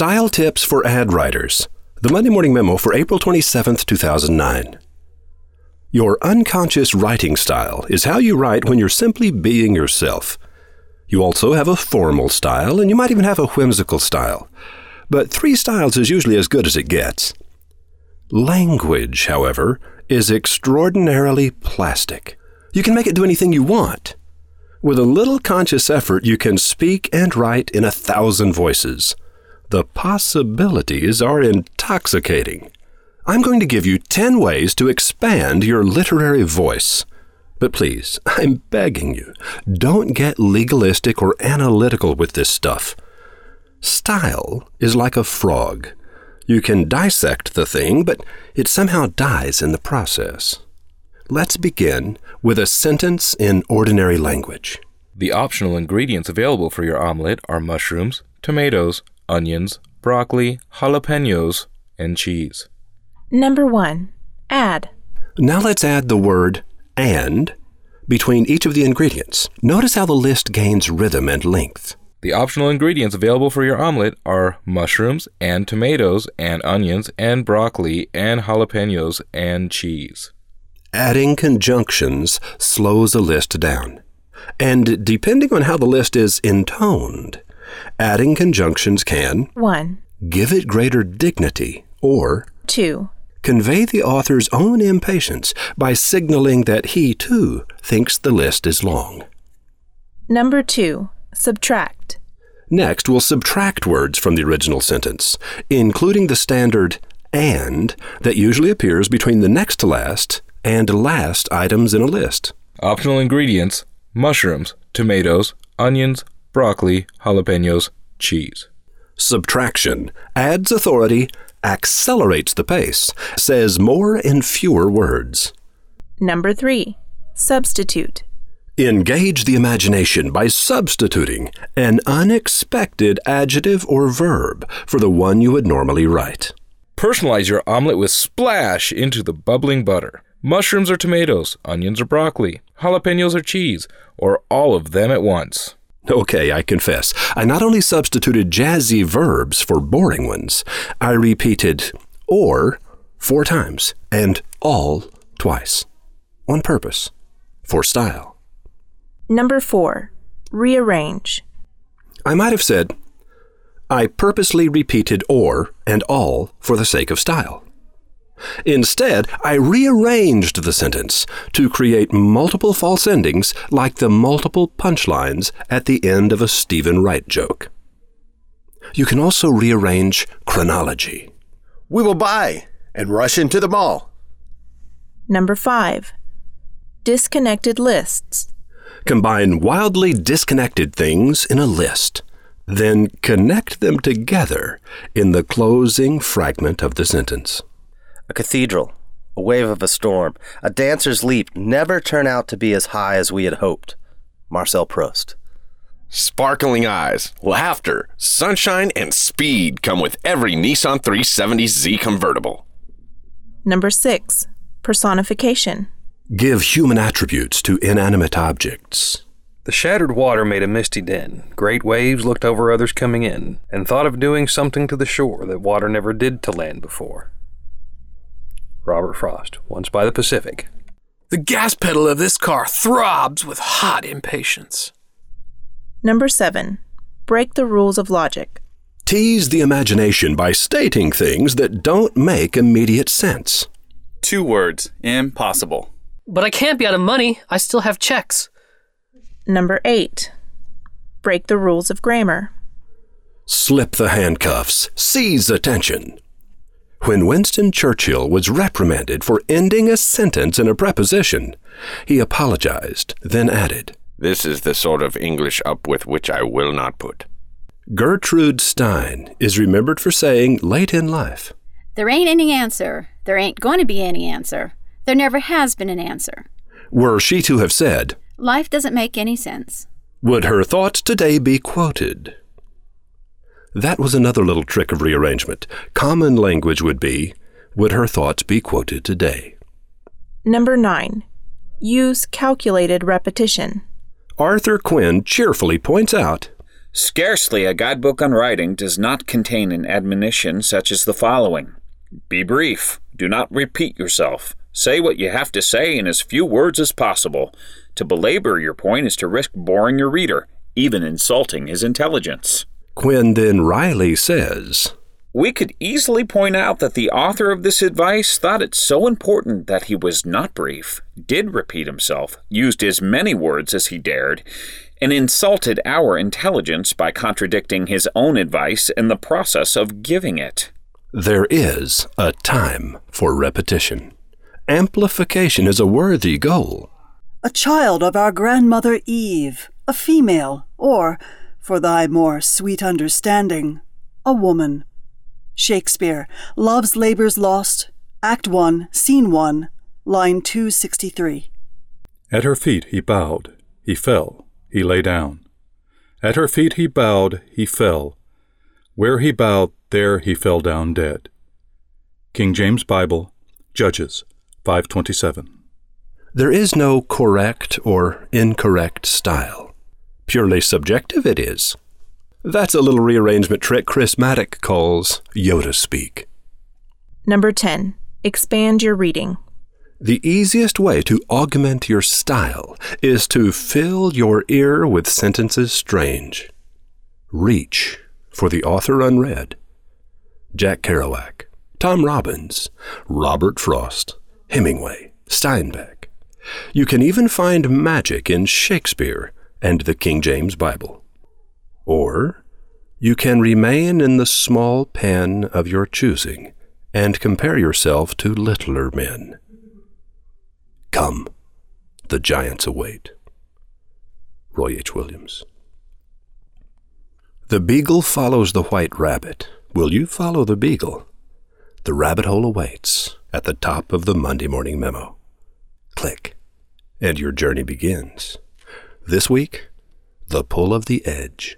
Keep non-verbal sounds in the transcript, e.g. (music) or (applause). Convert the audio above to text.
Style Tips for Ad Writers. The Monday Morning Memo for April 27, 2009. Your unconscious writing style is how you write when you're simply being yourself. You also have a formal style, and you might even have a whimsical style. But three styles is usually as good as it gets. Language, however, is extraordinarily plastic. You can make it do anything you want. With a little conscious effort, you can speak and write in a thousand voices. The possibilities are intoxicating. I'm going to give you 10 ways to expand your literary voice. But please, (laughs) I'm begging you, don't get legalistic or analytical with this stuff. Style is like a frog. You can dissect the thing, but it somehow dies in the process. Let's begin with a sentence in ordinary language. The optional ingredients available for your omelet are mushrooms, tomatoes, onions, broccoli, jalapenos, and cheese. Number 1. Add. Now let's add the word and between each of the ingredients. Notice how the list gains rhythm and length. The optional ingredients available for your omelet are mushrooms and tomatoes and onions and broccoli and jalapenos and cheese. Adding conjunctions slows a list down. And depending on how the list is intoned, adding conjunctions can 1. give it greater dignity or 2. convey the author's own impatience by signaling that he too thinks the list is long. Number 2. Subtract. Next, we'll subtract words from the original sentence, including the standard and that usually appears between the next to last and last items in a list. Optional ingredients mushrooms, tomatoes, onions, broccoli, jalapenos, cheese. Subtraction adds authority, accelerates the pace, says more in fewer words. Number 3. Substitute. Engage the imagination by substituting an unexpected adjective or verb for the one you would normally write. Personalize your omelet with splash into the bubbling butter. Mushrooms or tomatoes, onions or broccoli, jalapenos or cheese, or all of them at once. Okay, I confess. I not only substituted jazzy verbs for boring ones, I repeated or four times and all twice. On purpose. For style. Number 4. Rearrange. I might have said, I purposely repeated or and all for the sake of style. Instead, I rearranged the sentence to create multiple false endings like the multiple punchlines at the end of a Steven Wright joke. You can also rearrange chronology. We will buy and rush into the mall. Number 5. Disconnected lists. Combine wildly disconnected things in a list, then connect them together in the closing fragment of the sentence. A cathedral, a wave of a storm, a dancer's leap never turn out to be as high as we had hoped. Marcel Proust. Sparkling eyes, laughter, sunshine, and speed come with every Nissan 370Z convertible. Number 6. Personification. Give human attributes to inanimate objects. The shattered water made a misty den. Great waves looked over others coming in, and thought of doing something to the shore that water never did to land before. Robert Frost, Once by the Pacific. The gas pedal of this car throbs with hot impatience. Number 7. Break the rules of logic. Tease the imagination by stating things that don't make immediate sense. Two words impossible. But I can't be out of money. I still have checks. Number 8. Break the rules of grammar. Slip the handcuffs, seize attention. When Winston Churchill was reprimanded for ending a sentence in a preposition, he apologized, then added, This is the sort of English up with which I will not put. Gertrude Stein is remembered for saying late in life, There ain't any answer. There ain't going to be any answer. There never has been an answer. Were she to have said, Life doesn't make any sense. would her thoughts today be quoted? That was another little trick of rearrangement. Common language would be, would her thoughts be quoted today? Number 9. Use calculated repetition. Arthur Quinn cheerfully points out, Scarcely a guidebook on writing does not contain an admonition such as the following Be brief, do not repeat yourself. Say what you have to say in as few words as possible. To belabor your point is to risk boring your reader, even insulting his intelligence. Quinn then wryly says, We could easily point out that the author of this advice thought it so important that he was not brief, did repeat himself, used as many words as he dared, and insulted our intelligence by contradicting his own advice in the process of giving it. There is a time for repetition. Amplification is a worthy goal. A child of our grandmother Eve, a female, or, for thy more sweet understanding, a woman. Shakespeare, Love's Labour's Lost, Act 1, Scene 1, line 263. At her feet he bowed, he fell, he lay down. At her feet he bowed, he fell. Where he bowed, there he fell down dead. King James Bible, Judges 527. There is no correct or incorrect style. Purely subjective it is. That's a little rearrangement trick Chris Maddock calls Yoda speak. Number 10. Expand your reading. The easiest way to augment your style is to fill your ear with sentences strange. Reach for the author unread. Jack Kerouac, Tom Robbins, Robert Frost, Hemingway, Steinbeck. You can even find magic in Shakespeare and the King James Bible. Or you can remain in the small pen of your choosing and compare yourself to littler men. Come, the giants await. Roy H. Williams. The beagle follows the white rabbit. Will you follow the beagle? The rabbit hole awaits at the top of the Monday Morning Memo. Click, and your journey begins. This week, The Pull of the Edge.